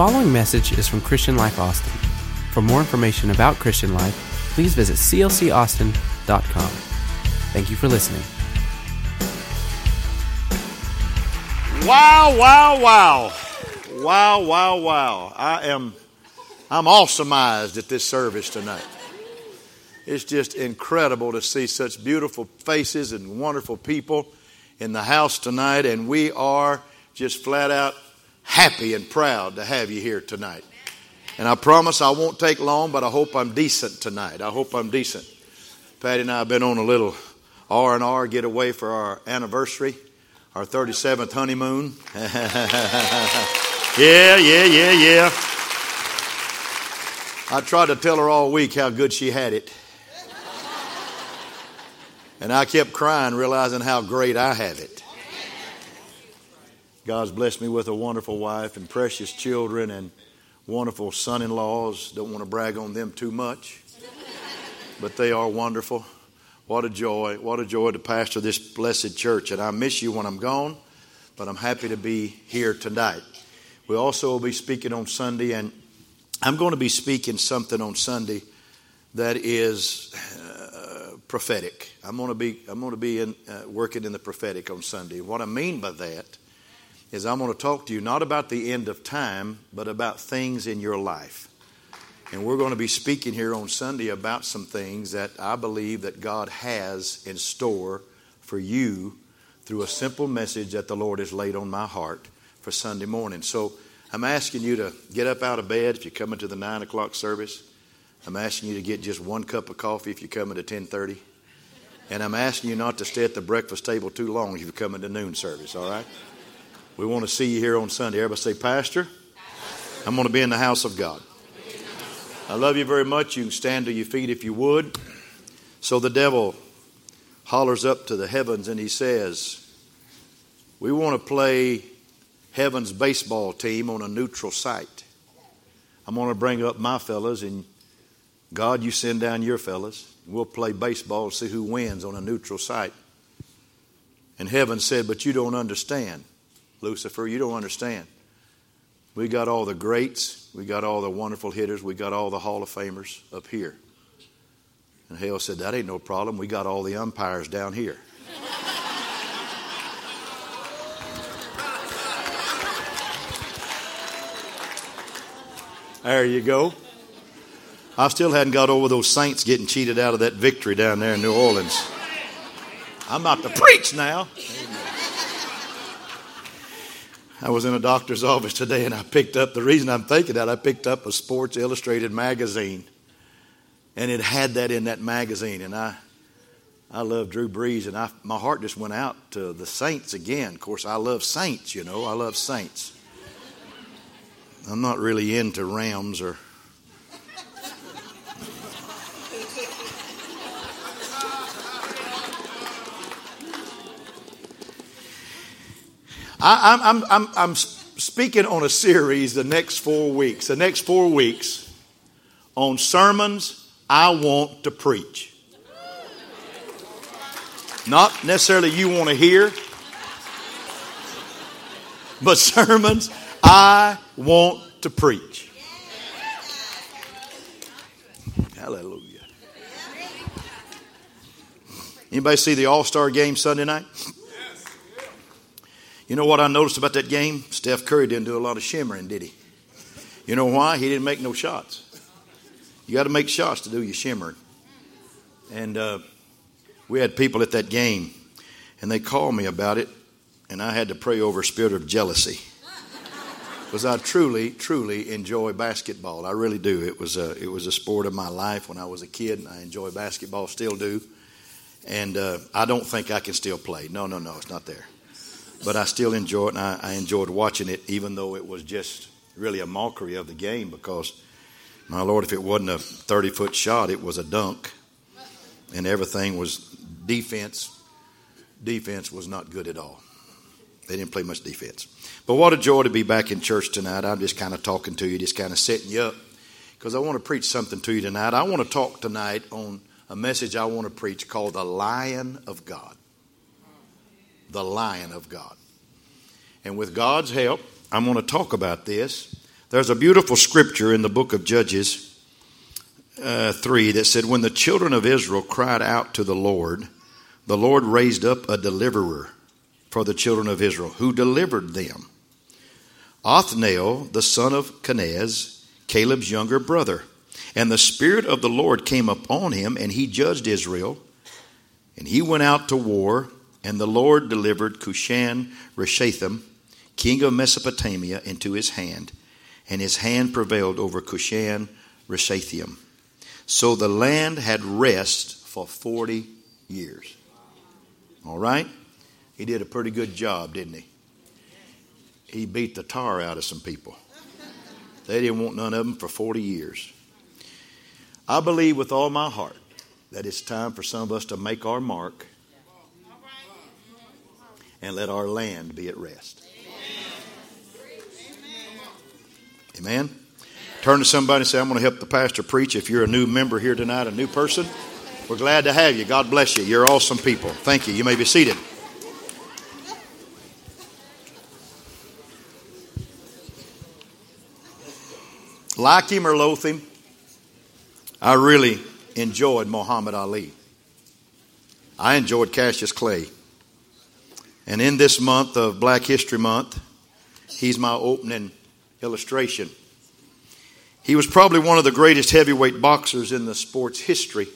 following message is from Christian Life Austin. For more information about Christian Life, please visit clcaustin.com. Thank you for listening. Wow, wow, wow. Wow, wow, wow. I am I'm awesomized at this service tonight. It's just incredible to see such beautiful faces and wonderful people in the house tonight and we are just flat out happy and proud to have you here tonight. And I promise I won't take long, but I hope I'm decent tonight. I hope I'm decent. Patty and I have been on a little R and R getaway for our anniversary, our 37th honeymoon. yeah, yeah, yeah, yeah. I tried to tell her all week how good she had it. And I kept crying, realizing how great I have it. God's blessed me with a wonderful wife and precious children and wonderful son in laws. Don't want to brag on them too much, but they are wonderful. What a joy. What a joy to pastor this blessed church. And I miss you when I'm gone, but I'm happy to be here tonight. We also will be speaking on Sunday, and I'm going to be speaking something on Sunday that is uh, prophetic. I'm going to be, I'm going to be in, uh, working in the prophetic on Sunday. What I mean by that is I'm going to talk to you not about the end of time, but about things in your life. And we're going to be speaking here on Sunday about some things that I believe that God has in store for you through a simple message that the Lord has laid on my heart for Sunday morning. So I'm asking you to get up out of bed if you're coming to the nine o'clock service. I'm asking you to get just one cup of coffee if you're coming to ten thirty. And I'm asking you not to stay at the breakfast table too long if you're coming to noon service, all right? We want to see you here on Sunday. Everybody say, Pastor, I'm going to be in the house of God. I love you very much. You can stand to your feet if you would. So the devil hollers up to the heavens and he says, We want to play heaven's baseball team on a neutral site. I'm going to bring up my fellas, and God, you send down your fellas. We'll play baseball see who wins on a neutral site. And heaven said, But you don't understand. Lucifer, you don't understand. We got all the greats, we got all the wonderful hitters, we got all the Hall of Famers up here. And hell said, That ain't no problem. We got all the umpires down here. there you go. I still hadn't got over those Saints getting cheated out of that victory down there in New Orleans. I'm about to preach now. I was in a doctor's office today and I picked up, the reason I'm thinking that, I picked up a Sports Illustrated magazine. And it had that in that magazine. And I, I love Drew Brees. And I, my heart just went out to the Saints again. Of course, I love Saints, you know, I love Saints. I'm not really into Rams or. I, I'm, I'm, I'm speaking on a series the next four weeks, the next four weeks on sermons I want to preach. Not necessarily you want to hear, but sermons I want to preach. Hallelujah. Anybody see the All Star game Sunday night? You know what I noticed about that game? Steph Curry didn't do a lot of shimmering, did he? You know why? He didn't make no shots. You got to make shots to do your shimmering. And uh, we had people at that game, and they called me about it, and I had to pray over a spirit of jealousy. Because I truly, truly enjoy basketball. I really do. It was a, it was a sport of my life when I was a kid, and I enjoy basketball, still do. And uh, I don't think I can still play. No, no, no, it's not there but I still enjoy it, and I, I enjoyed watching it, even though it was just really a mockery of the game because, my Lord, if it wasn't a 30 foot shot, it was a dunk, and everything was defense. Defense was not good at all. They didn't play much defense. But what a joy to be back in church tonight. I'm just kind of talking to you, just kind of setting you up because I want to preach something to you tonight. I want to talk tonight on a message I want to preach called The Lion of God the Lion of God. And with God's help, I'm going to talk about this There's a beautiful scripture in the book of Judges uh, 3 that said, When the children of Israel cried out to the Lord, the Lord raised up a deliverer for the children of Israel, who delivered them. Othniel, the son of Kenaz, Caleb's younger brother. And the Spirit of the Lord came upon him, and he judged Israel. And he went out to war, and the Lord delivered Cushan Rishathaim, king of Mesopotamia, into his hand. And his hand prevailed over Cushan Rishathaim. So the land had rest for 40 years. All right? He did a pretty good job, didn't he? He beat the tar out of some people. They didn't want none of them for 40 years. I believe with all my heart that it's time for some of us to make our mark and let our land be at rest. Amen. Turn to somebody and say, I'm going to help the pastor preach. If you're a new member here tonight, a new person, we're glad to have you. God bless you. You're awesome people. Thank you. You may be seated. Like him or loathe him, I really enjoyed Muhammad Ali. I enjoyed Cassius Clay. And in this month of Black History Month, he's my opening illustration. He was probably one of the greatest heavyweight boxers in the sport's history.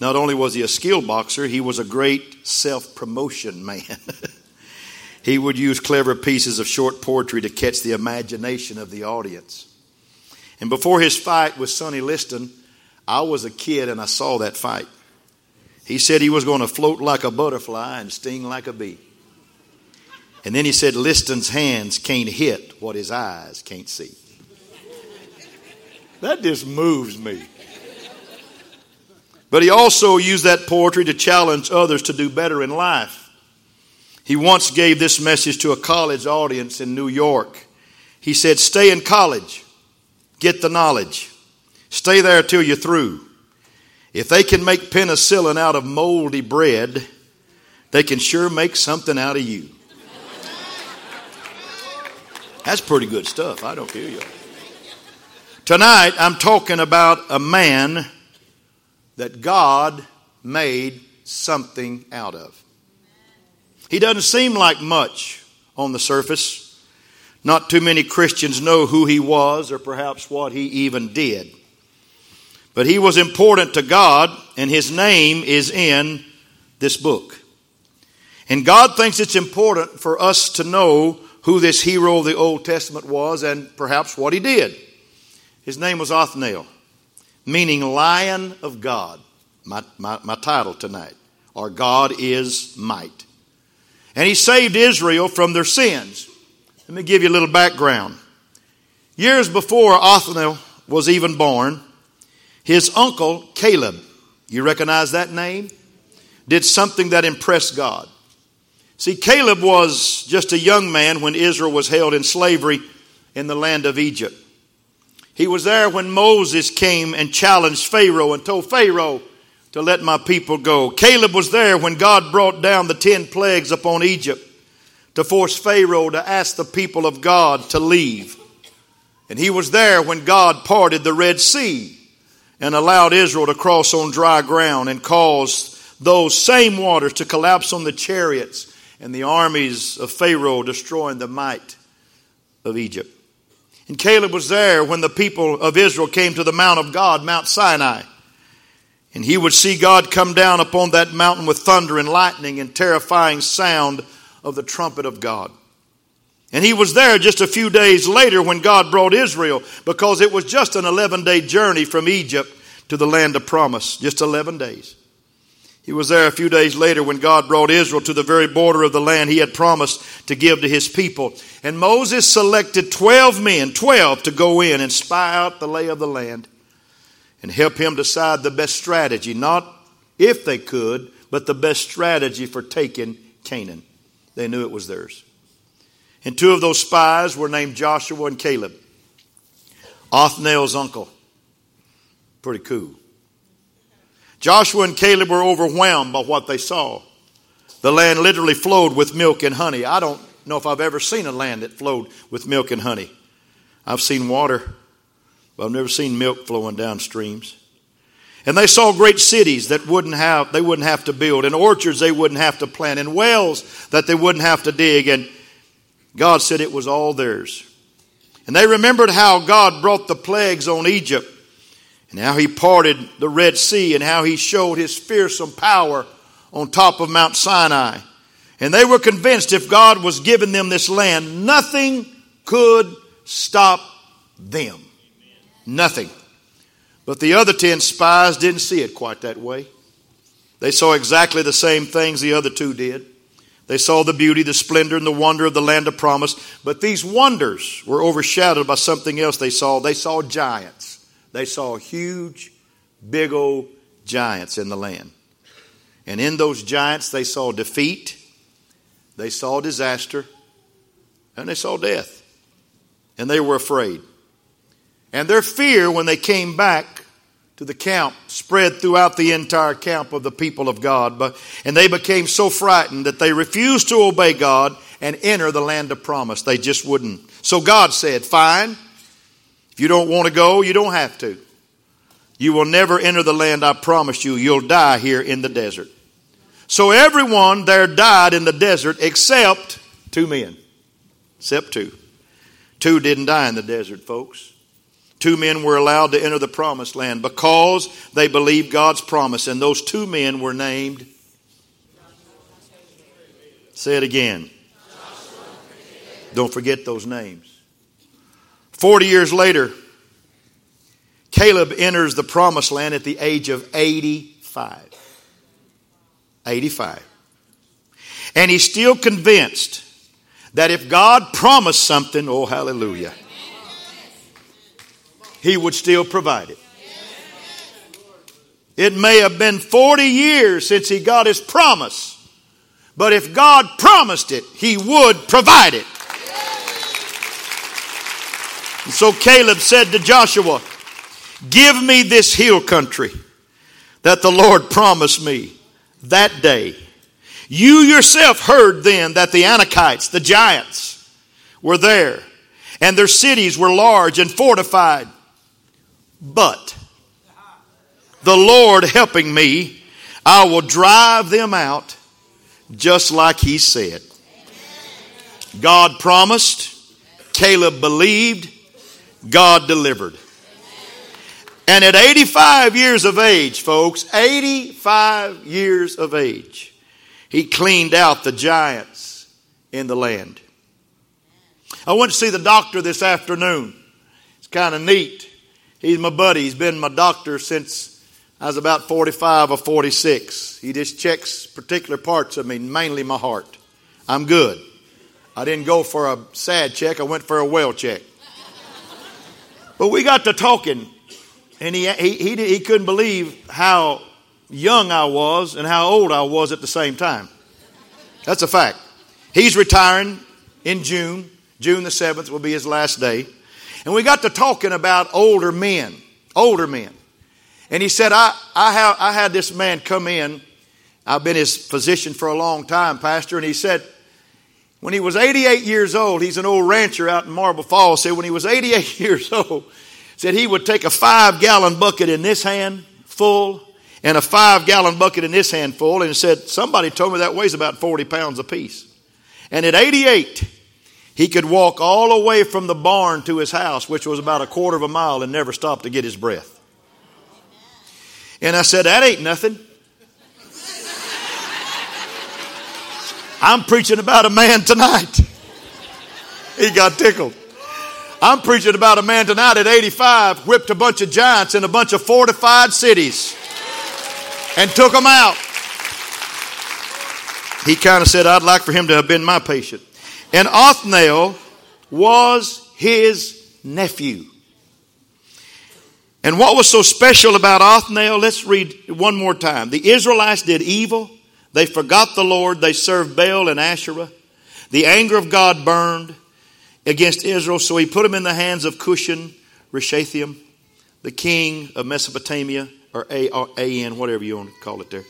Not only was he a skilled boxer, he was a great self promotion man. he would use clever pieces of short poetry to catch the imagination of the audience. And before his fight with Sonny Liston, I was a kid and I saw that fight. He said he was going to float like a butterfly and sting like a bee. And then he said Liston's hands can't hit what his eyes can't see. That just moves me. But he also used that poetry to challenge others to do better in life. He once gave this message to a college audience in New York. He said, Stay in college, get the knowledge. Stay there till you're through. If they can make penicillin out of moldy bread, they can sure make something out of you. That's pretty good stuff. I don't care you. Tonight, I'm talking about a man that God made something out of. He doesn't seem like much on the surface. Not too many Christians know who he was or perhaps what he even did. But he was important to God, and his name is in this book. And God thinks it's important for us to know who this hero of the Old Testament was and perhaps what he did. His name was Othniel, meaning Lion of God. My, my, my title tonight. Our God is might. And he saved Israel from their sins. Let me give you a little background. Years before Othniel was even born, his uncle, Caleb, you recognize that name? Did something that impressed God. See, Caleb was just a young man when Israel was held in slavery in the land of Egypt. He was there when Moses came and challenged Pharaoh and told Pharaoh to let my people go. Caleb was there when God brought down the ten plagues upon Egypt to force Pharaoh to ask the people of God to leave. And he was there when God parted the Red Sea and allowed Israel to cross on dry ground and caused those same waters to collapse on the chariots and the armies of Pharaoh, destroying the might of Egypt. And Caleb was there when the people of Israel came to the Mount of God, Mount Sinai. And he would see God come down upon that mountain with thunder and lightning and terrifying sound of the trumpet of God. And he was there just a few days later when God brought Israel because it was just an 11 day journey from Egypt to the land of promise, just 11 days. He was there a few days later when God brought Israel to the very border of the land he had promised to give to his people. And Moses selected 12 men, 12 to go in and spy out the lay of the land and help him decide the best strategy, not if they could, but the best strategy for taking Canaan. They knew it was theirs. And two of those spies were named Joshua and Caleb, Othniel's uncle. Pretty cool. Joshua and Caleb were overwhelmed by what they saw. The land literally flowed with milk and honey. I don't know if I've ever seen a land that flowed with milk and honey. I've seen water, but I've never seen milk flowing down streams. And they saw great cities that wouldn't have, they wouldn't have to build, and orchards they wouldn't have to plant, and wells that they wouldn't have to dig. And God said it was all theirs. And they remembered how God brought the plagues on Egypt, and how He parted the Red Sea, and how He showed His fearsome power on top of Mount Sinai. And they were convinced if God was giving them this land, nothing could stop them. Nothing. But the other 10 spies didn't see it quite that way. They saw exactly the same things the other two did. They saw the beauty, the splendor, and the wonder of the land of promise. But these wonders were overshadowed by something else they saw. They saw giants. They saw huge, big old giants in the land. And in those giants, they saw defeat, they saw disaster, and they saw death. And they were afraid. And their fear, when they came back to the camp, spread throughout the entire camp of the people of God. And they became so frightened that they refused to obey God and enter the land of promise. They just wouldn't. So God said, Fine. You don't want to go, you don't have to. You will never enter the land I promised you. You'll die here in the desert. So everyone there died in the desert except two men. Except two. Two didn't die in the desert, folks. Two men were allowed to enter the promised land because they believed God's promise, and those two men were named. Say it again. Don't forget those names. Forty years later, Caleb enters the promised land at the age of 85. 85. And he's still convinced that if God promised something, oh, hallelujah he would still provide it. It may have been 40 years since he got his promise, but if God promised it, he would provide it. And so Caleb said to Joshua, Give me this hill country that the Lord promised me that day. You yourself heard then that the Anakites, the giants, were there, and their cities were large and fortified. But the Lord helping me, I will drive them out just like He said. God promised, Caleb believed, God delivered. And at 85 years of age, folks, 85 years of age, he cleaned out the giants in the land. I went to see the doctor this afternoon. It's kind of neat. He's my buddy. He's been my doctor since I was about 45 or 46. He just checks particular parts of me, mainly my heart. I'm good. I didn't go for a sad check, I went for a well check. But we got to talking, and he, he, he, he couldn't believe how young I was and how old I was at the same time. That's a fact. He's retiring in June. June the 7th will be his last day. And we got to talking about older men, older men. And he said, I, I, have, I had this man come in. I've been his physician for a long time, Pastor. And he said, when he was 88 years old, he's an old rancher out in Marble Falls, said when he was 88 years old, said he would take a five gallon bucket in this hand full and a five gallon bucket in this hand full. And said, somebody told me that weighs about 40 pounds apiece. And at 88, he could walk all the way from the barn to his house, which was about a quarter of a mile, and never stop to get his breath. And I said, That ain't nothing. I'm preaching about a man tonight. He got tickled. I'm preaching about a man tonight at 85 whipped a bunch of giants in a bunch of fortified cities and took them out. He kind of said, I'd like for him to have been my patient. And Othniel was his nephew. And what was so special about Othniel? Let's read one more time. The Israelites did evil. They forgot the Lord. They served Baal and Asherah. The anger of God burned against Israel, so he put them in the hands of Cushan Rishathaim, the king of Mesopotamia, or A-N, whatever you want to call it there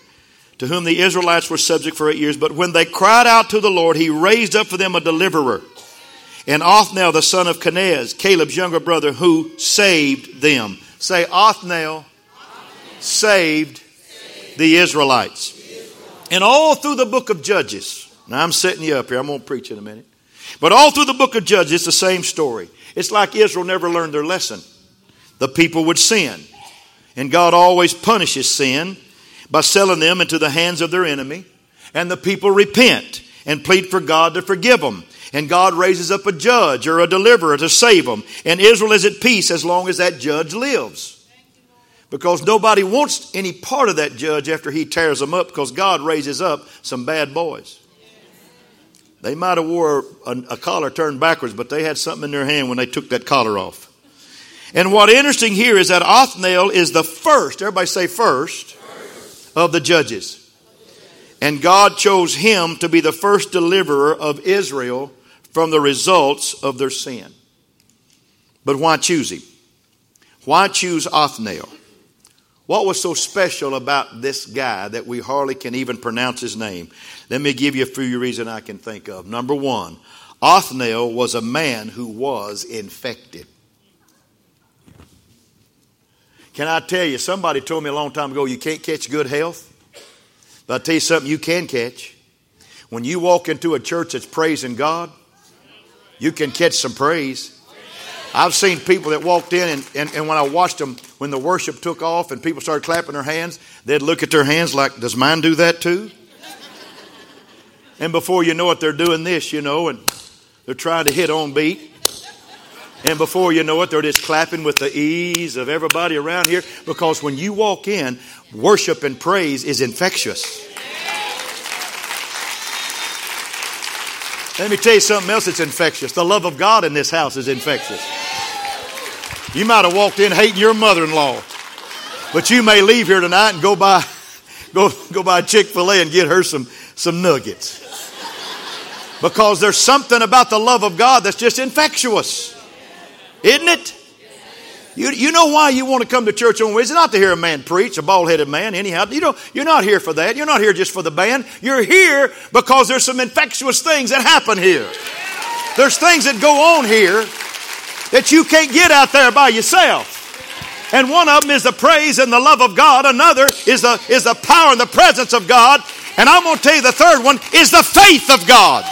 to whom the Israelites were subject for eight years. But when they cried out to the Lord, he raised up for them a deliverer. and Othniel the son of Kenaz, Caleb's younger brother, who saved them. Say, Othniel saved the Israelites. And all through the book of Judges, now I'm setting you up here, I'm going to preach in a minute. But all through the book of Judges, it's the same story. It's like Israel never learned their lesson. The people would sin. And God always punishes sin by selling them into the hands of their enemy. And the people repent and plead for God to forgive them. And God raises up a judge or a deliverer to save them. And Israel is at peace as long as that judge lives. Because nobody wants any part of that judge after he tears them up because God raises up some bad boys. They might have wore a, a, collar turned backwards, but they had something in their hand when they took that collar off. And what interesting here is that Othniel is the first, everybody say first, first. of the judges. And God chose him to be the first deliverer of Israel from the results of their sin. But why choose him? Why choose Othniel? What was so special about this guy that we hardly can even pronounce his name? Let me give you a few reasons I can think of. Number one, Othniel was a man who was infected. Can I tell you, somebody told me a long time ago you can't catch good health. But I'll tell you something you can catch. When you walk into a church that's praising God, you can catch some praise. I've seen people that walked in, and, and, and, when I watched them, when the worship took off and people started clapping their hands, they'd look at their hands like, Does mine do that too? And before you know it, they're doing this, you know, and they're trying to hit on beat. And before you know it, they're just clapping with the ease of everybody around here because when you walk in, worship and praise is infectious. Let me tell you something else that's infectious. The love of God in this house is infectious. You might have walked in hating your mother-in-law, but you may leave here tonight and go buy, go, go by Chick-fil-A and get her some, some nuggets. Because there's something about the love of God that's just infectious. Isn't it? You, you know why you want to come to church on Wednesday? Not to hear a man preach, a bald headed man, anyhow. You know, you're not here for that. You're not here just for the band. You're here because there's some infectious things that happen here. There's things that go on here that you can't get out there by yourself. And one of them is the praise and the love of God. Another is the, is the power and the presence of God. And I'm going to tell you the third one is the faith of God.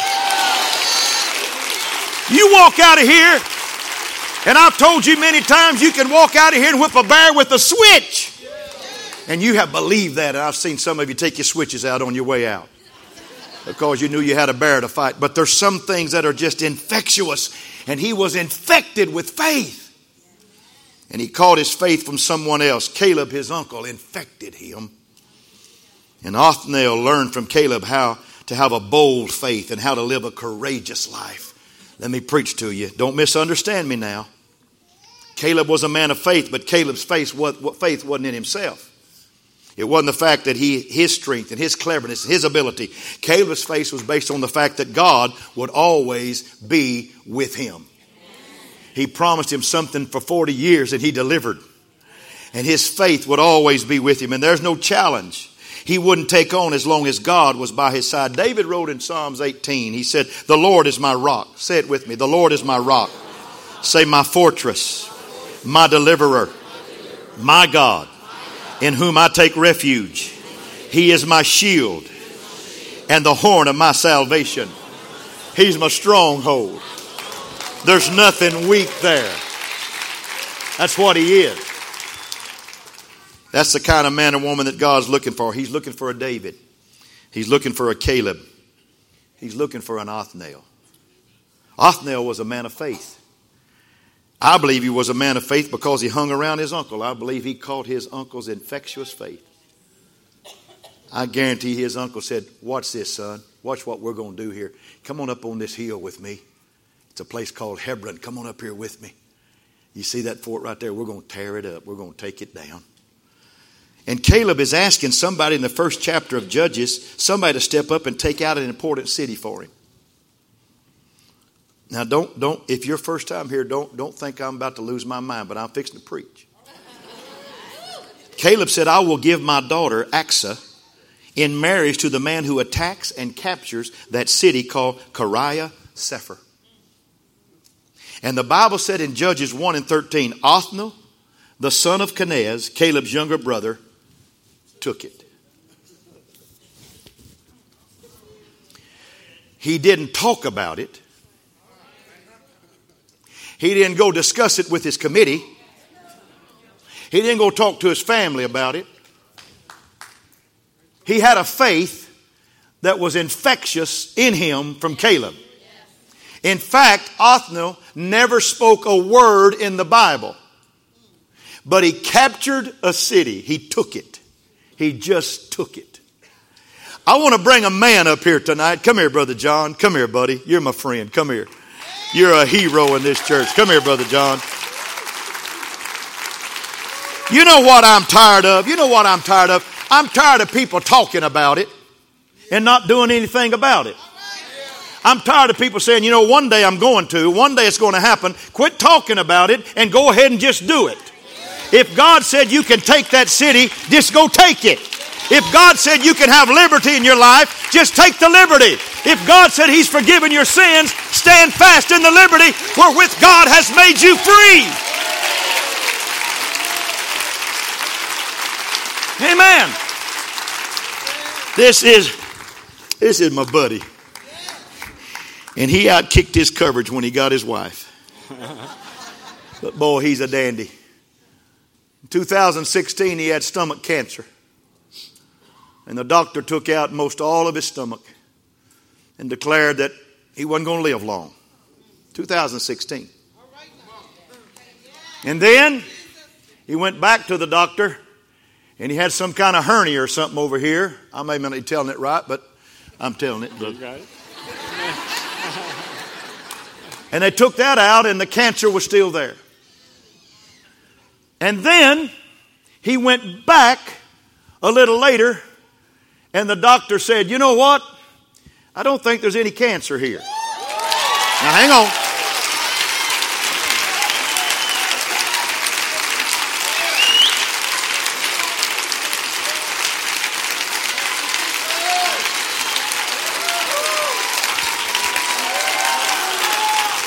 You walk out of here and I've told you many times you can walk out of here and whip a bear with a switch. And you have believed that. And I've seen some of you take your switches out on your way out because you knew you had a bear to fight. But there's some things that are just infectious. And he was infected with faith. And he caught his faith from someone else. Caleb, his uncle, infected him. And Othniel learned from Caleb how to have a bold faith and how to live a courageous life. Let me preach to you. Don't misunderstand me now. Caleb was a man of faith, but Caleb's faith, wasn't in himself. It wasn't the fact that he, his strength and his cleverness, his ability. Caleb's faith was based on the fact that God would always be with him. He promised him something for 40 years and he delivered. And his faith would always be with him. And there's no challenge he wouldn't take on as long as God was by his side. David wrote in Psalms 18, he said, The Lord is my rock. Say it with me. The Lord is my rock. Say, my fortress my deliverer, my God, in whom I take refuge. He is my shield and the horn of my salvation. He's my stronghold. There's nothing weak there. That's what he is. That's the kind of man or woman that God's looking for. He's looking for a David. He's looking for a Caleb. He's looking for an Othniel. Othniel was a man of faith. I believe he was a man of faith because he hung around his uncle. I believe he caught his uncle's infectious faith. I guarantee his uncle said, Watch this, son. Watch what we're going to do here. Come on up on this hill with me. It's a place called Hebron. Come on up here with me. You see that fort right there? We're going to tear it up, we're going to take it down. And Caleb is asking somebody in the first chapter of Judges, somebody to step up and take out an important city for him. Now, don't, don't, if you're first time here, don't, don't think I'm about to lose my mind, but I'm fixing to preach. Caleb said, I will give my daughter, Acsah, in marriage to the man who attacks and captures that city called Kiriath Sepher. And the Bible said in Judges 1 and 13, Othniel, the son of Kenaz, Caleb's younger brother, took it. He didn't talk about it. He didn't go discuss it with his committee. He didn't go talk to his family about it. He had a faith that was infectious in him from Caleb. In fact, Othniel never spoke a word in the Bible, but he captured a city. He took it. He just took it. I want to bring a man up here tonight. Come here, Brother John. Come here, buddy. You're my friend. Come here. You're a hero in this church. Come here, Brother John. You know what I'm tired of? You know what I'm tired of? I'm tired of people talking about it and not doing anything about it. I'm tired of people saying, you know, one day I'm going to, one day it's going to happen. Quit talking about it and go ahead and just do it. If God said you can take that city, just go take it. If God said you can have liberty in your life, just take the liberty. If God said He's forgiven your sins, stand fast in the liberty wherewith God has made you free. Amen. This is this is my buddy. And he outkicked his coverage when he got his wife. But boy, he's a dandy. In 2016, he had stomach cancer. And the doctor took out most all of his stomach and declared that he wasn't going to live long. 2016. And then he went back to the doctor and he had some kind of hernia or something over here. I may not be telling it right, but I'm telling it. it. and they took that out, and the cancer was still there. And then he went back a little later, and the doctor said, You know what? I don't think there's any cancer here. Now, hang on.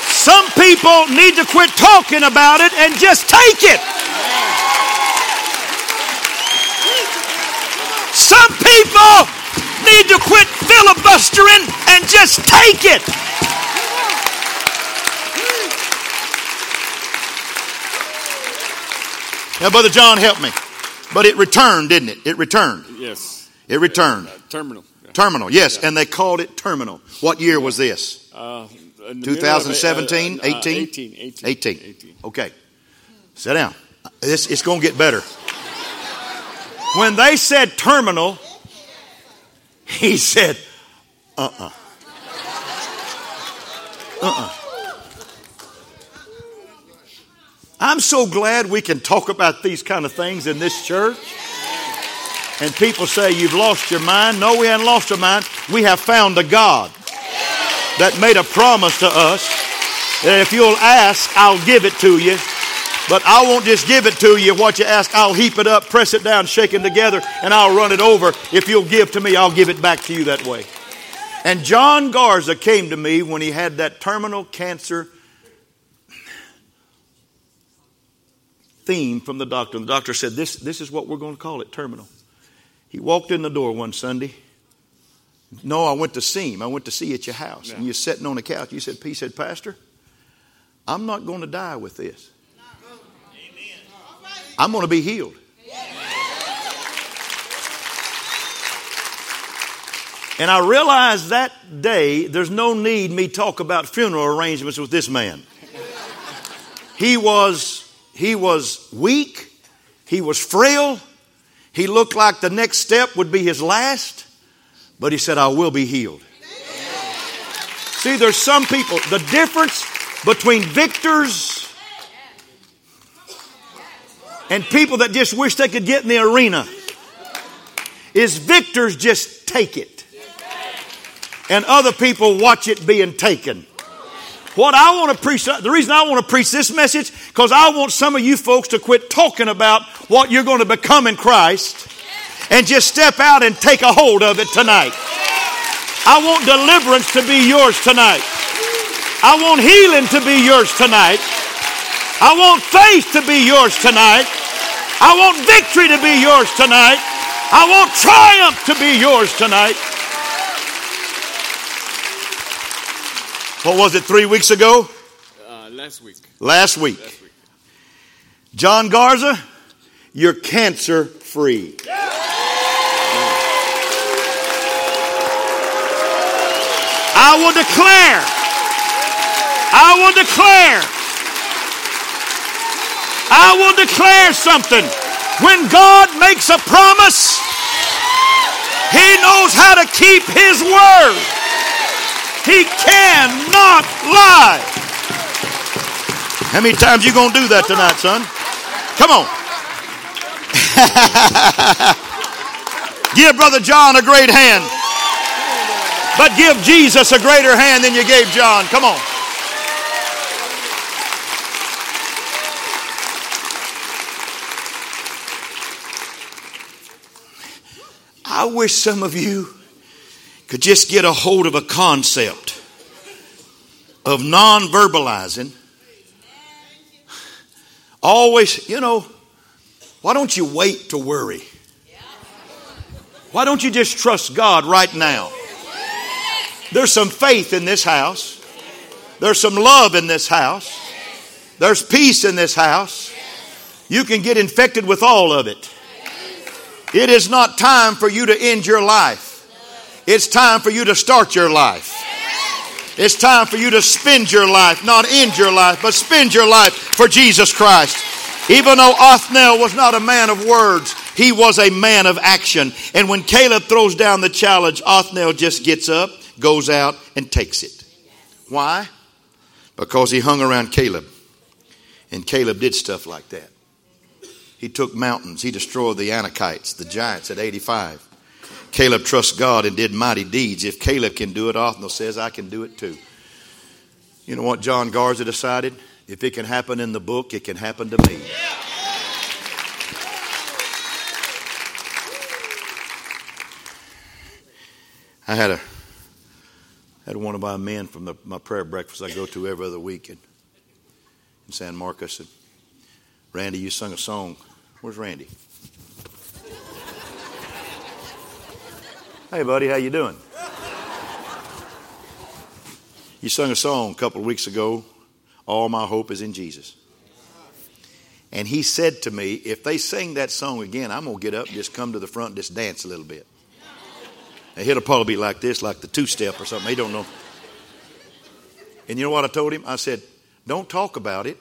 Some people need to quit talking about it and just take it. Some people need to quit filibustering and just take it. Now, Brother John, help me. But it returned, didn't it? It returned. Yes. It returned. Uh, terminal. Yeah. Terminal, yes, and they called it terminal. What year was this? Uh, in the middle of it, 2017, uh, uh, 18? 18, 18, 18. 18. Okay. Sit down. It's, it's going to get better. When they said terminal, he said, uh uh-uh. uh. Uh-uh. I'm so glad we can talk about these kind of things in this church. And people say, You've lost your mind. No, we haven't lost our mind. We have found a God that made a promise to us that if you'll ask, I'll give it to you. But I won't just give it to you. What you ask, I'll heap it up, press it down, shake it together, and I'll run it over. If you'll give to me, I'll give it back to you that way. And John Garza came to me when he had that terminal cancer theme from the doctor. And the doctor said, This, this is what we're going to call it terminal. He walked in the door one Sunday. No, I went to see him. I went to see you at your house. And you're sitting on the couch. You said, He said, Pastor, I'm not going to die with this. I'm going to be healed. And I realized that day there's no need me talk about funeral arrangements with this man. He was he was weak, he was frail, he looked like the next step would be his last, but he said I will be healed. See, there's some people, the difference between victors and people that just wish they could get in the arena is victors just take it. And other people watch it being taken. What I want to preach, the reason I want to preach this message, because I want some of you folks to quit talking about what you're going to become in Christ and just step out and take a hold of it tonight. I want deliverance to be yours tonight. I want healing to be yours tonight. I want faith to be yours tonight. I want victory to be yours tonight. I want triumph to be yours tonight. What was it, three weeks ago? Uh, last week. Last week. Last week. John Garza, you're cancer free. I will declare, I will declare, I will declare something. When God makes a promise, He knows how to keep His word. He cannot lie. How many times you gonna do that tonight, son? Come on. give Brother John a great hand. But give Jesus a greater hand than you gave John. Come on. I wish some of you could just get a hold of a concept of non verbalizing. Always, you know, why don't you wait to worry? Why don't you just trust God right now? There's some faith in this house. There's some love in this house. There's peace in this house. You can get infected with all of it. It is not time for you to end your life. It's time for you to start your life. It's time for you to spend your life, not end your life, but spend your life for Jesus Christ. Even though Othniel was not a man of words, he was a man of action. And when Caleb throws down the challenge, Othniel just gets up, goes out, and takes it. Why? Because he hung around Caleb. And Caleb did stuff like that. He took mountains. He destroyed the Anakites, the giants at 85. Caleb trusts God and did mighty deeds. If Caleb can do it, Othniel says, I can do it too. You know what John Garza decided? If it can happen in the book, it can happen to me. I had a had one of my men from the, my prayer breakfast I go to every other week in, in San Marcos. And Randy, you sung a song. Where's Randy? Hey, buddy, how you doing? You sung a song a couple of weeks ago. All my hope is in Jesus. And he said to me, if they sing that song again, I'm going to get up and just come to the front and just dance a little bit. And it'll probably be like this, like the two step or something. He don't know. And you know what I told him? I said, don't talk about it.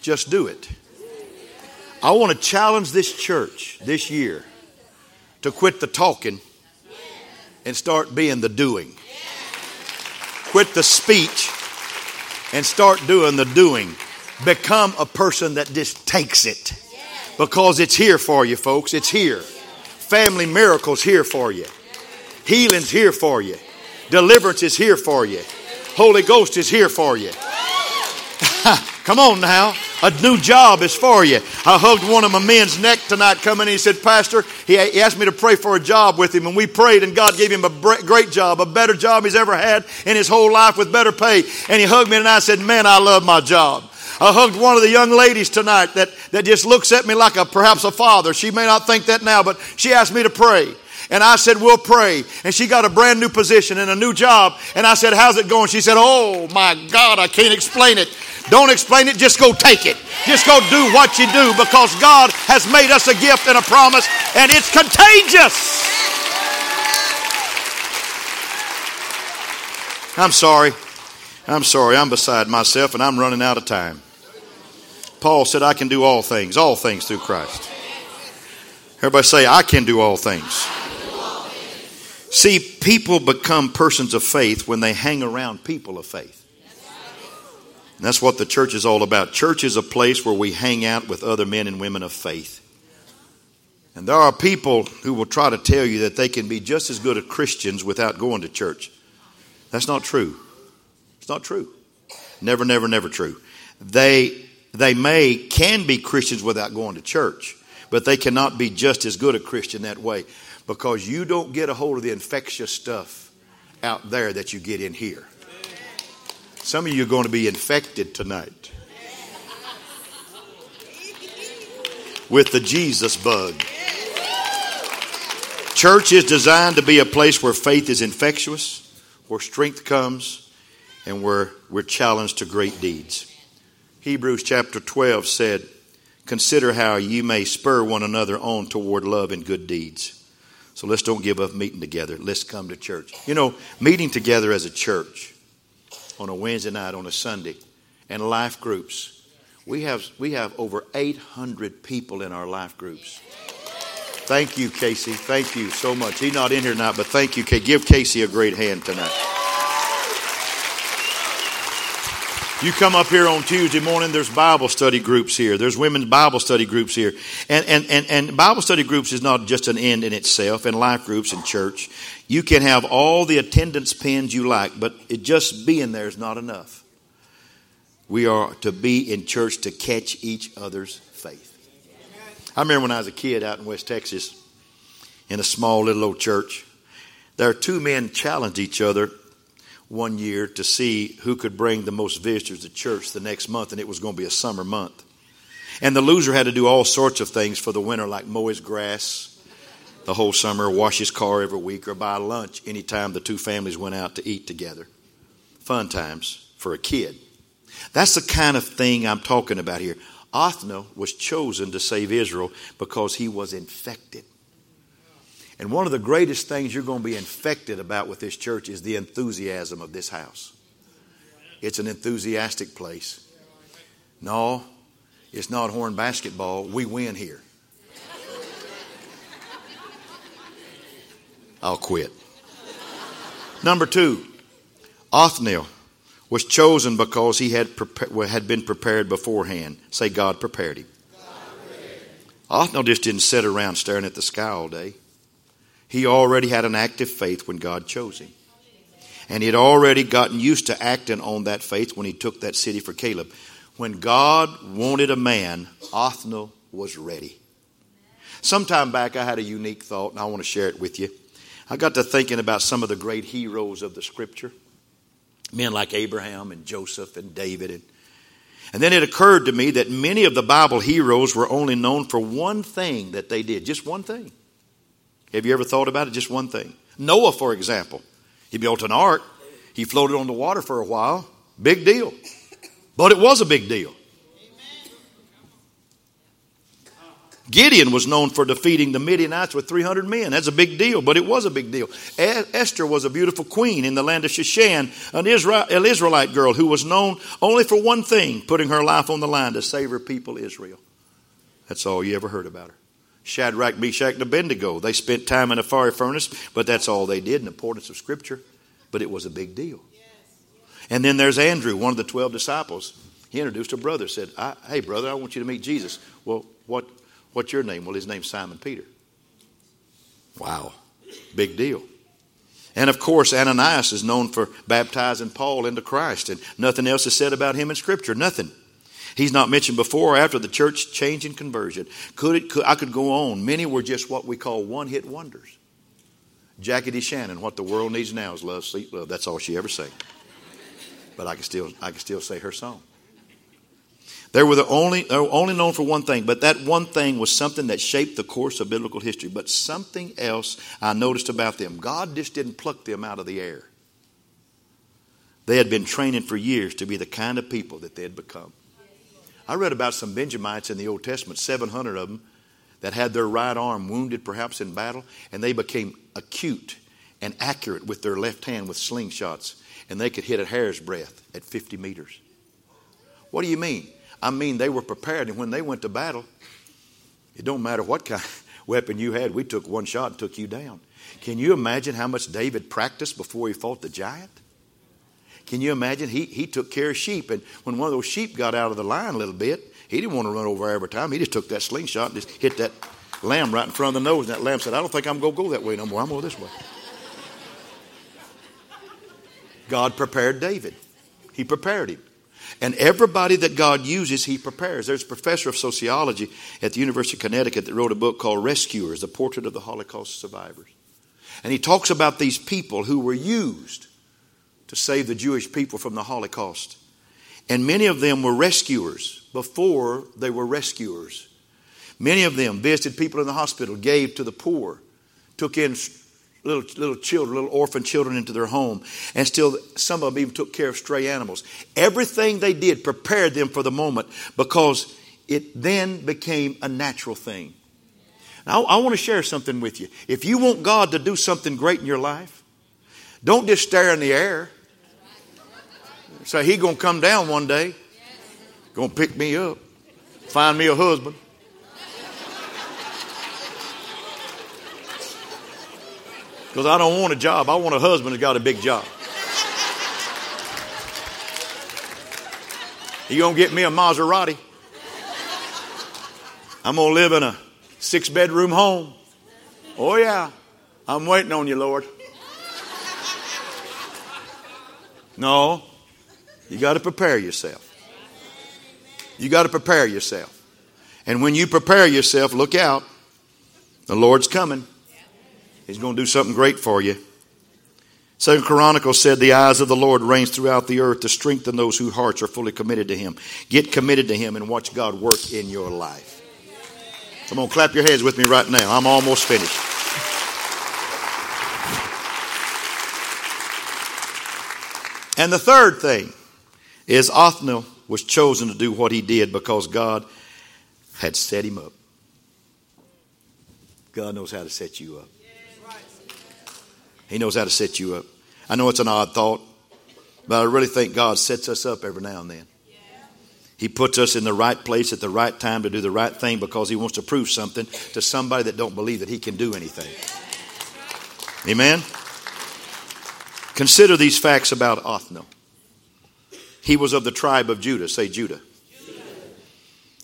Just do it. I want to challenge this church this year to quit the talking and start being the doing. Quit the speech and start doing the doing. Become a person that just takes it. Because it's here for you, folks. It's here. Family miracles here for you. Healing's here for you. Deliverance is here for you. Holy Ghost is here for you. Come on now. A new job is for you. I hugged one of my men's neck tonight coming and he said, Pastor, he asked me to pray for a job with him and we prayed and God gave him a great job, a better job he's ever had in his whole life with better pay. And he hugged me and I said, man, I love my job. I hugged one of the young ladies tonight that, that just looks at me like a perhaps a father. She may not think that now, but she asked me to pray. And I said, We'll pray. And she got a brand new position and a new job. And I said, How's it going? She said, Oh my God, I can't explain it. Don't explain it, just go take it. Just go do what you do because God has made us a gift and a promise, and it's contagious. I'm sorry. I'm sorry. I'm beside myself and I'm running out of time. Paul said, I can do all things, all things through Christ. Everybody say, I can do all things. See, people become persons of faith when they hang around people of faith. And that's what the church is all about. Church is a place where we hang out with other men and women of faith. And there are people who will try to tell you that they can be just as good as Christians without going to church. That's not true. It's not true. Never, never, never true. They they may can be Christians without going to church, but they cannot be just as good a Christian that way because you don't get a hold of the infectious stuff out there that you get in here. Some of you are going to be infected tonight with the Jesus bug. Church is designed to be a place where faith is infectious, where strength comes, and where we're challenged to great deeds. Hebrews chapter 12 said, Consider how you may spur one another on toward love and good deeds. So let's don't give up meeting together. Let's come to church. You know, meeting together as a church on a Wednesday night, on a Sunday, and life groups. We have, we have over 800 people in our life groups. Thank you, Casey. Thank you so much. He's not in here tonight, but thank you. Give Casey a great hand tonight. You come up here on Tuesday morning, there's Bible study groups here. There's women's Bible study groups here. And, and, and, and Bible study groups is not just an end in itself, and life groups in church. You can have all the attendance pins you like, but it just being there is not enough. We are to be in church to catch each other's faith. I remember when I was a kid out in West Texas in a small little old church, there are two men challenged each other one year to see who could bring the most visitors to church the next month, and it was going to be a summer month. And the loser had to do all sorts of things for the winter, like mow his grass the whole summer, wash his car every week, or buy lunch anytime the two families went out to eat together. Fun times for a kid. That's the kind of thing I'm talking about here. Othniel was chosen to save Israel because he was infected. And one of the greatest things you're going to be infected about with this church is the enthusiasm of this house. It's an enthusiastic place. No, it's not horn basketball. We win here. I'll quit. Number two, Othniel was chosen because he had, had been prepared beforehand. Say, God prepared him. Othniel just didn't sit around staring at the sky all day. He already had an active faith when God chose him. And he had already gotten used to acting on that faith when he took that city for Caleb. When God wanted a man, Othniel was ready. Sometime back, I had a unique thought, and I want to share it with you. I got to thinking about some of the great heroes of the scripture men like Abraham and Joseph and David. And, and then it occurred to me that many of the Bible heroes were only known for one thing that they did, just one thing. Have you ever thought about it? Just one thing. Noah, for example, he built an ark. He floated on the water for a while. Big deal. But it was a big deal. Gideon was known for defeating the Midianites with 300 men. That's a big deal, but it was a big deal. Esther was a beautiful queen in the land of Shushan, an, Israel, an Israelite girl who was known only for one thing, putting her life on the line to save her people, Israel. That's all you ever heard about her. Shadrach, Meshach, and Abednego. They spent time in a fiery furnace, but that's all they did in the importance of Scripture. But it was a big deal. And then there's Andrew, one of the 12 disciples. He introduced a brother, said, Hey, brother, I want you to meet Jesus. Well, what, what's your name? Well, his name's Simon Peter. Wow, big deal. And of course, Ananias is known for baptizing Paul into Christ, and nothing else is said about him in Scripture. Nothing. He's not mentioned before or after the church change and conversion. Could it, could, I could go on. Many were just what we call one hit wonders. Jackie DeShannon, what the world needs now is love, sweet love. That's all she ever sang. But I can still, I can still say her song. They were the only, they were only known for one thing, but that one thing was something that shaped the course of biblical history. But something else I noticed about them. God just didn't pluck them out of the air. They had been training for years to be the kind of people that they had become. I read about some Benjamites in the Old Testament, 700 of them, that had their right arm wounded perhaps in battle, and they became acute and accurate with their left hand with slingshots, and they could hit a hair's breadth at 50 meters. What do you mean? I mean, they were prepared, and when they went to battle, it don't matter what kind of weapon you had, we took one shot and took you down. Can you imagine how much David practiced before he fought the giant? Can you imagine? He, he took care of sheep, and when one of those sheep got out of the line a little bit, he didn't want to run over every time. He just took that slingshot and just hit that lamb right in front of the nose, and that lamb said, I don't think I'm going to go that way no more. I'm going this way. God prepared David. He prepared him. And everybody that God uses, He prepares. There's a professor of sociology at the University of Connecticut that wrote a book called Rescuers, The Portrait of the Holocaust Survivors. And he talks about these people who were used to save the Jewish people from the Holocaust. And many of them were rescuers before they were rescuers. Many of them visited people in the hospital, gave to the poor, took in little, little children, little orphan children into their home, and still some of them even took care of stray animals. Everything they did prepared them for the moment because it then became a natural thing. Now, I want to share something with you. If you want God to do something great in your life, don't just stare in the air. Say, he going to come down one day, going to pick me up, find me a husband. Because I don't want a job. I want a husband that's got a big job. You gonna get me a Maserati? I'm gonna live in a six bedroom home. Oh yeah, I'm waiting on you, Lord. No, you got to prepare yourself. You got to prepare yourself. And when you prepare yourself, look out. The Lord's coming. He's going to do something great for you. Second Chronicles said, The eyes of the Lord reigns throughout the earth to strengthen those whose hearts are fully committed to Him. Get committed to Him and watch God work in your life. Come on, clap your hands with me right now. I'm almost finished. And the third thing is Othniel was chosen to do what he did because God had set him up. God knows how to set you up. He knows how to set you up. I know it's an odd thought, but I really think God sets us up every now and then. He puts us in the right place at the right time to do the right thing because he wants to prove something to somebody that don't believe that he can do anything. Amen. Consider these facts about Othniel. He was of the tribe of Judah. Say Judah.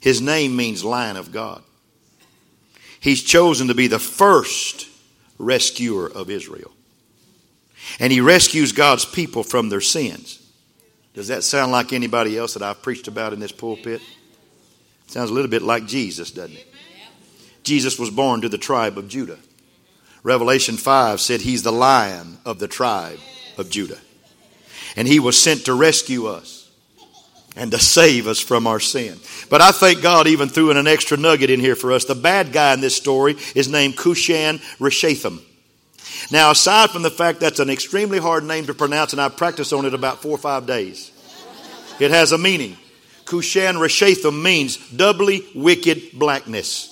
His name means lion of God. He's chosen to be the first rescuer of Israel. And he rescues God's people from their sins. Does that sound like anybody else that I've preached about in this pulpit? Sounds a little bit like Jesus, doesn't it? Jesus was born to the tribe of Judah. Revelation 5 said he's the lion of the tribe of Judah. And he was sent to rescue us and to save us from our sin. But I thank God even threw in an extra nugget in here for us. The bad guy in this story is named Cushan Rishathaim. Now, aside from the fact that's an extremely hard name to pronounce, and I've practiced on it about four or five days, it has a meaning. Cushan Rishathaim means doubly wicked blackness.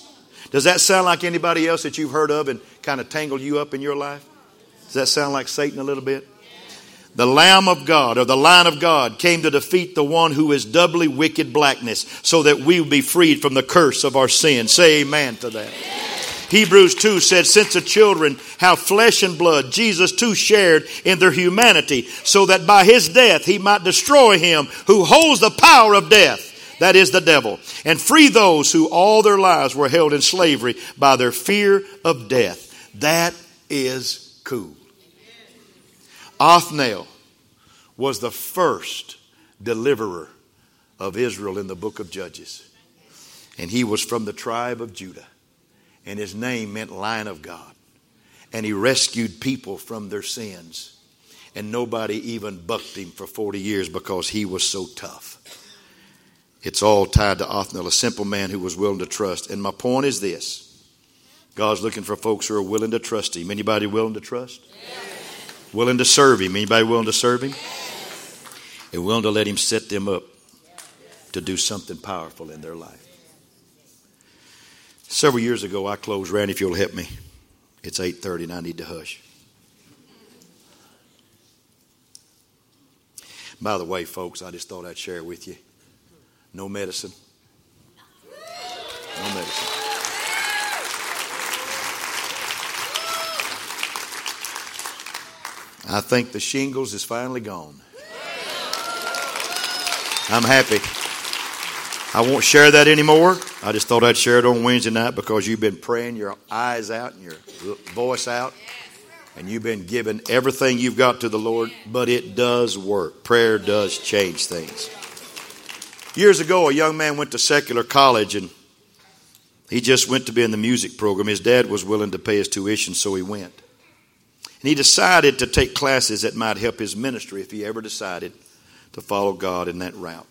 Does that sound like anybody else that you've heard of and kind of tangled you up in your life? Does that sound like Satan a little bit? The Lamb of God or the Lion of God came to defeat the one who is doubly wicked blackness so that we be freed from the curse of our sin. Say amen to that. Hebrews 2 said, Since the children have flesh and blood, Jesus too shared in their humanity, so that by his death he might destroy him who holds the power of death. That is the devil. And free those who all their lives were held in slavery by their fear of death. That is cool. Othniel was the first deliverer of Israel in the book of Judges. And he was from the tribe of Judah and his name meant Lion of God. And he rescued people from their sins. And nobody even bucked him for 40 years because he was so tough. It's all tied to Othniel, a simple man who was willing to trust. And my point is this God's looking for folks who are willing to trust him. Anybody willing to trust? Willing to serve him. Anybody willing to serve him? And willing to let him set them up to do something powerful in their life. Several years ago, I closed. Randy, if you'll help me. It's 8.30 and I need to hush. By the way, folks, I just thought I'd share with you. No medicine. No medicine. I think the shingles is finally gone. I'm happy. I won't share that anymore. I just thought I'd share it on Wednesday night because you've been praying your eyes out and your voice out, and you've been giving everything you've got to the Lord, but it does work. Prayer does change things. Years ago, a young man went to secular college and he just went to be in the music program. His dad was willing to pay his tuition, so he went. And he decided to take classes that might help his ministry if he ever decided to follow God in that route.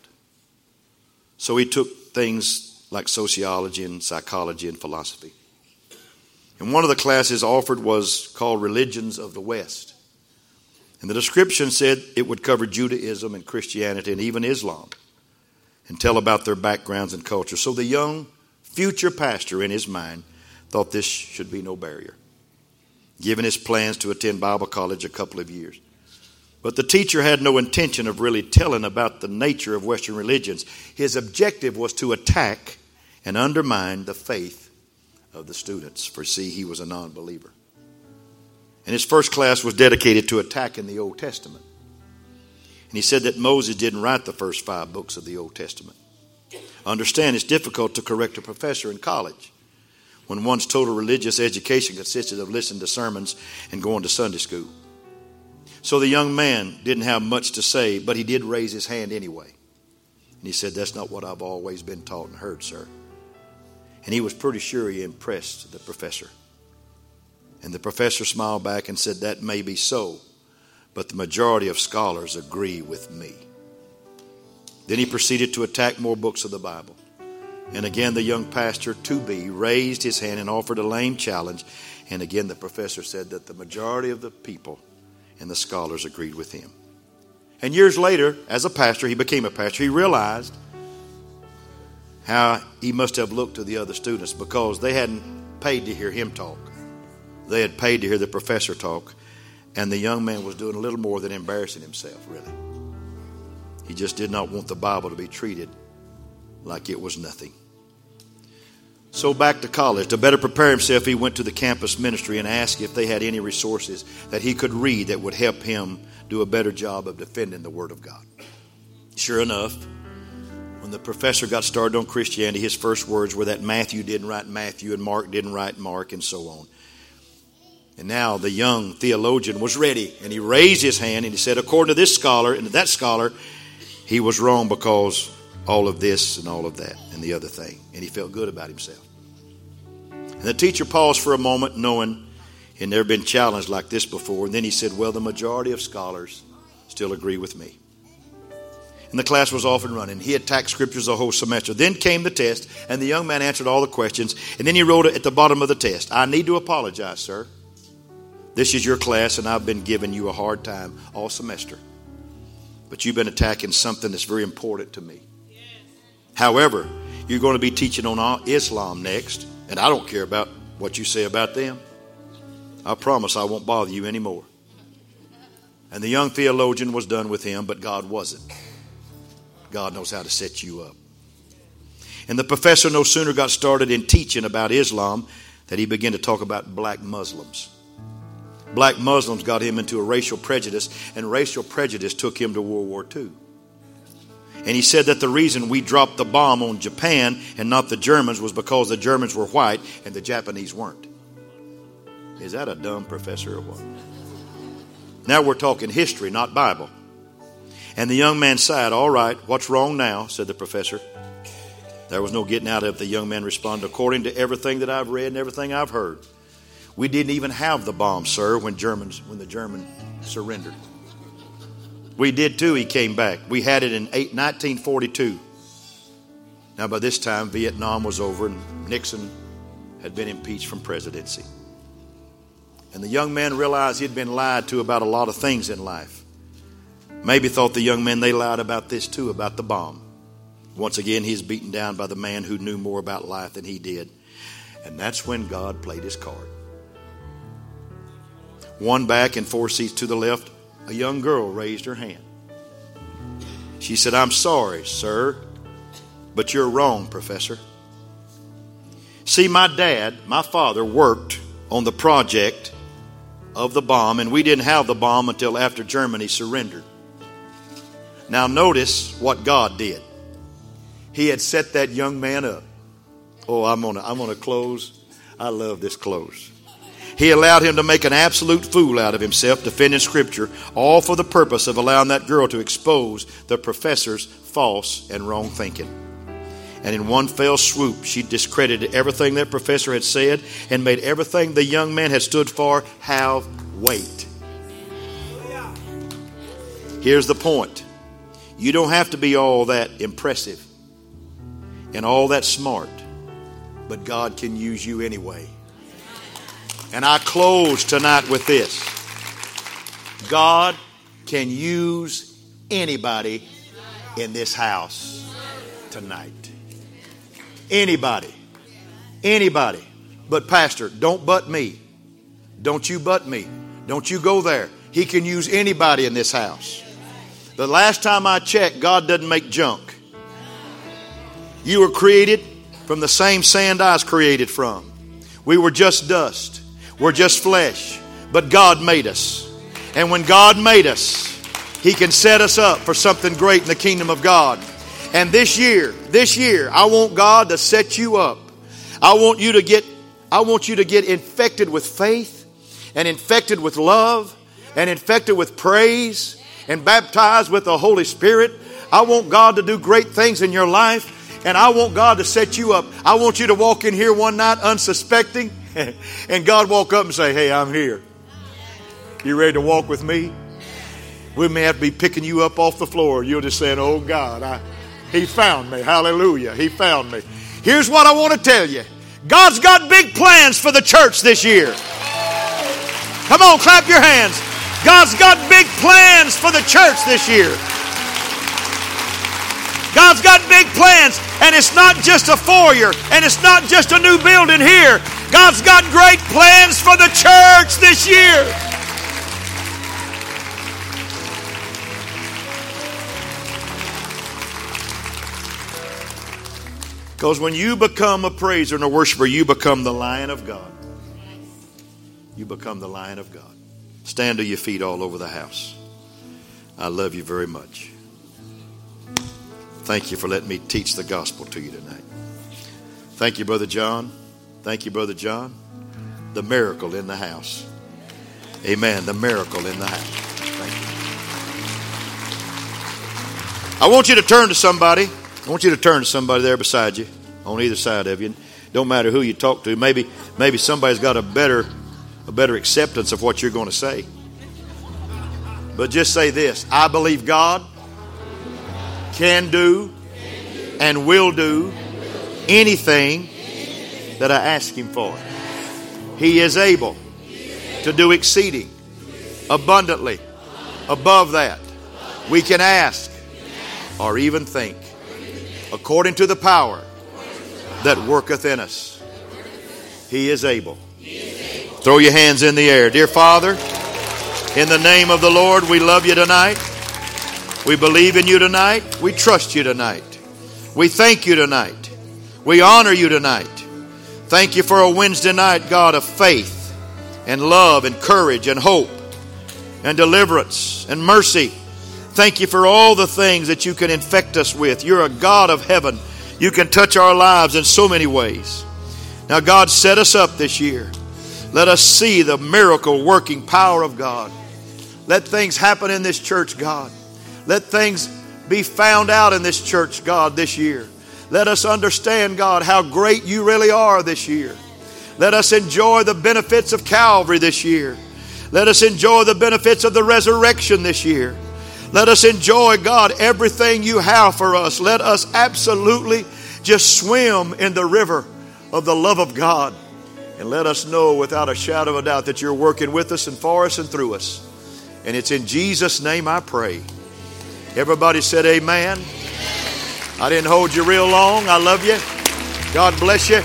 So he took things like sociology and psychology and philosophy. And one of the classes offered was called Religions of the West. And the description said it would cover Judaism and Christianity and even Islam and tell about their backgrounds and culture. So the young future pastor in his mind thought this should be no barrier, given his plans to attend Bible college a couple of years. But the teacher had no intention of really telling about the nature of Western religions. His objective was to attack and undermine the faith of the students, for see, he was a non believer. And his first class was dedicated to attacking the Old Testament. And he said that Moses didn't write the first five books of the Old Testament. Understand, it's difficult to correct a professor in college when one's total religious education consisted of listening to sermons and going to Sunday school. So the young man didn't have much to say, but he did raise his hand anyway. And he said, That's not what I've always been taught and heard, sir. And he was pretty sure he impressed the professor. And the professor smiled back and said, That may be so, but the majority of scholars agree with me. Then he proceeded to attack more books of the Bible. And again, the young pastor, to be, raised his hand and offered a lame challenge. And again, the professor said that the majority of the people and the scholars agreed with him. And years later, as a pastor, he became a pastor. He realized how he must have looked to the other students because they hadn't paid to hear him talk. They had paid to hear the professor talk, and the young man was doing a little more than embarrassing himself, really. He just did not want the Bible to be treated like it was nothing. So, back to college. To better prepare himself, he went to the campus ministry and asked if they had any resources that he could read that would help him do a better job of defending the Word of God. Sure enough, when the professor got started on Christianity, his first words were that Matthew didn't write Matthew and Mark didn't write Mark and so on. And now the young theologian was ready and he raised his hand and he said, according to this scholar and to that scholar, he was wrong because all of this and all of that and the other thing. And he felt good about himself. And the teacher paused for a moment, knowing he'd never been challenged like this before. And then he said, Well, the majority of scholars still agree with me. And the class was off and running. He attacked scriptures the whole semester. Then came the test, and the young man answered all the questions. And then he wrote at the bottom of the test I need to apologize, sir. This is your class, and I've been giving you a hard time all semester. But you've been attacking something that's very important to me. However, you're going to be teaching on Islam next, and I don't care about what you say about them. I promise I won't bother you anymore. And the young theologian was done with him, but God wasn't. God knows how to set you up. And the professor no sooner got started in teaching about Islam that he began to talk about black Muslims. Black Muslims got him into a racial prejudice, and racial prejudice took him to World War II. And he said that the reason we dropped the bomb on Japan and not the Germans was because the Germans were white and the Japanese weren't. Is that a dumb professor or what? Now we're talking history, not Bible. And the young man sighed, All right, what's wrong now? said the professor. There was no getting out of it. The young man responded, According to everything that I've read and everything I've heard, we didn't even have the bomb, sir, when Germans when the German surrendered. We did too, he came back. We had it in 1942. Now, by this time, Vietnam was over and Nixon had been impeached from presidency. And the young man realized he'd been lied to about a lot of things in life. Maybe thought the young men they lied about this too, about the bomb. Once again, he's beaten down by the man who knew more about life than he did. And that's when God played his card. One back and four seats to the left, a young girl raised her hand. She said, I'm sorry, sir, but you're wrong, Professor. See, my dad, my father, worked on the project of the bomb, and we didn't have the bomb until after Germany surrendered. Now, notice what God did. He had set that young man up. Oh, I'm gonna, I'm gonna close. I love this close. He allowed him to make an absolute fool out of himself, defending Scripture, all for the purpose of allowing that girl to expose the professor's false and wrong thinking. And in one fell swoop, she discredited everything that professor had said and made everything the young man had stood for have weight. Here's the point you don't have to be all that impressive and all that smart, but God can use you anyway. And I close tonight with this God can use anybody in this house tonight. Anybody. Anybody. But, Pastor, don't butt me. Don't you butt me. Don't you go there. He can use anybody in this house. The last time I checked, God doesn't make junk. You were created from the same sand I was created from. We were just dust. We're just flesh. But God made us. And when God made us, He can set us up for something great in the kingdom of God. And this year, this year, I want God to set you up. I want you to get I want you to get infected with faith and infected with love and infected with praise and baptized with the Holy Spirit. I want God to do great things in your life and I want God to set you up. I want you to walk in here one night unsuspecting and God walk up and say, Hey, I'm here. You ready to walk with me? We may have to be picking you up off the floor. You're just saying, Oh God, I, He found me. Hallelujah. He found me. Here's what I want to tell you God's got big plans for the church this year. Come on, clap your hands. God's got big plans for the church this year. God's got big plans, and it's not just a foyer, and it's not just a new building here. God's got great plans for the church this year. Because when you become a praiser and a worshiper, you become the lion of God. You become the lion of God. Stand to your feet all over the house. I love you very much. Thank you for letting me teach the gospel to you tonight. Thank you, Brother John. Thank you, Brother John. The miracle in the house. Amen. The miracle in the house. Thank you. I want you to turn to somebody. I want you to turn to somebody there beside you, on either side of you. Don't matter who you talk to. Maybe, maybe somebody's got a better, a better acceptance of what you're going to say. But just say this: I believe God can do and will do anything that I ask Him for. He is able to do exceeding, abundantly, above that. We can ask or even think according to the power that worketh in us. He is able. Throw your hands in the air. Dear Father, in the name of the Lord, we love you tonight. We believe in you tonight. We trust you tonight. We thank you tonight. We honor you tonight. Thank you for a Wednesday night, God, of faith and love and courage and hope and deliverance and mercy Thank you for all the things that you can infect us with. You're a God of heaven. You can touch our lives in so many ways. Now, God, set us up this year. Let us see the miracle working power of God. Let things happen in this church, God. Let things be found out in this church, God, this year. Let us understand, God, how great you really are this year. Let us enjoy the benefits of Calvary this year. Let us enjoy the benefits of the resurrection this year. Let us enjoy, God, everything you have for us. Let us absolutely just swim in the river of the love of God. And let us know without a shadow of a doubt that you're working with us and for us and through us. And it's in Jesus' name I pray. Everybody said, Amen. I didn't hold you real long. I love you. God bless you.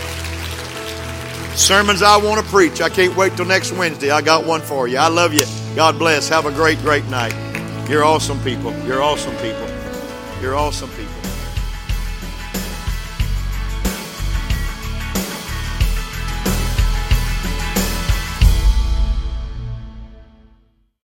Sermons I want to preach. I can't wait till next Wednesday. I got one for you. I love you. God bless. Have a great, great night. You're awesome people. You're awesome people. You're awesome people.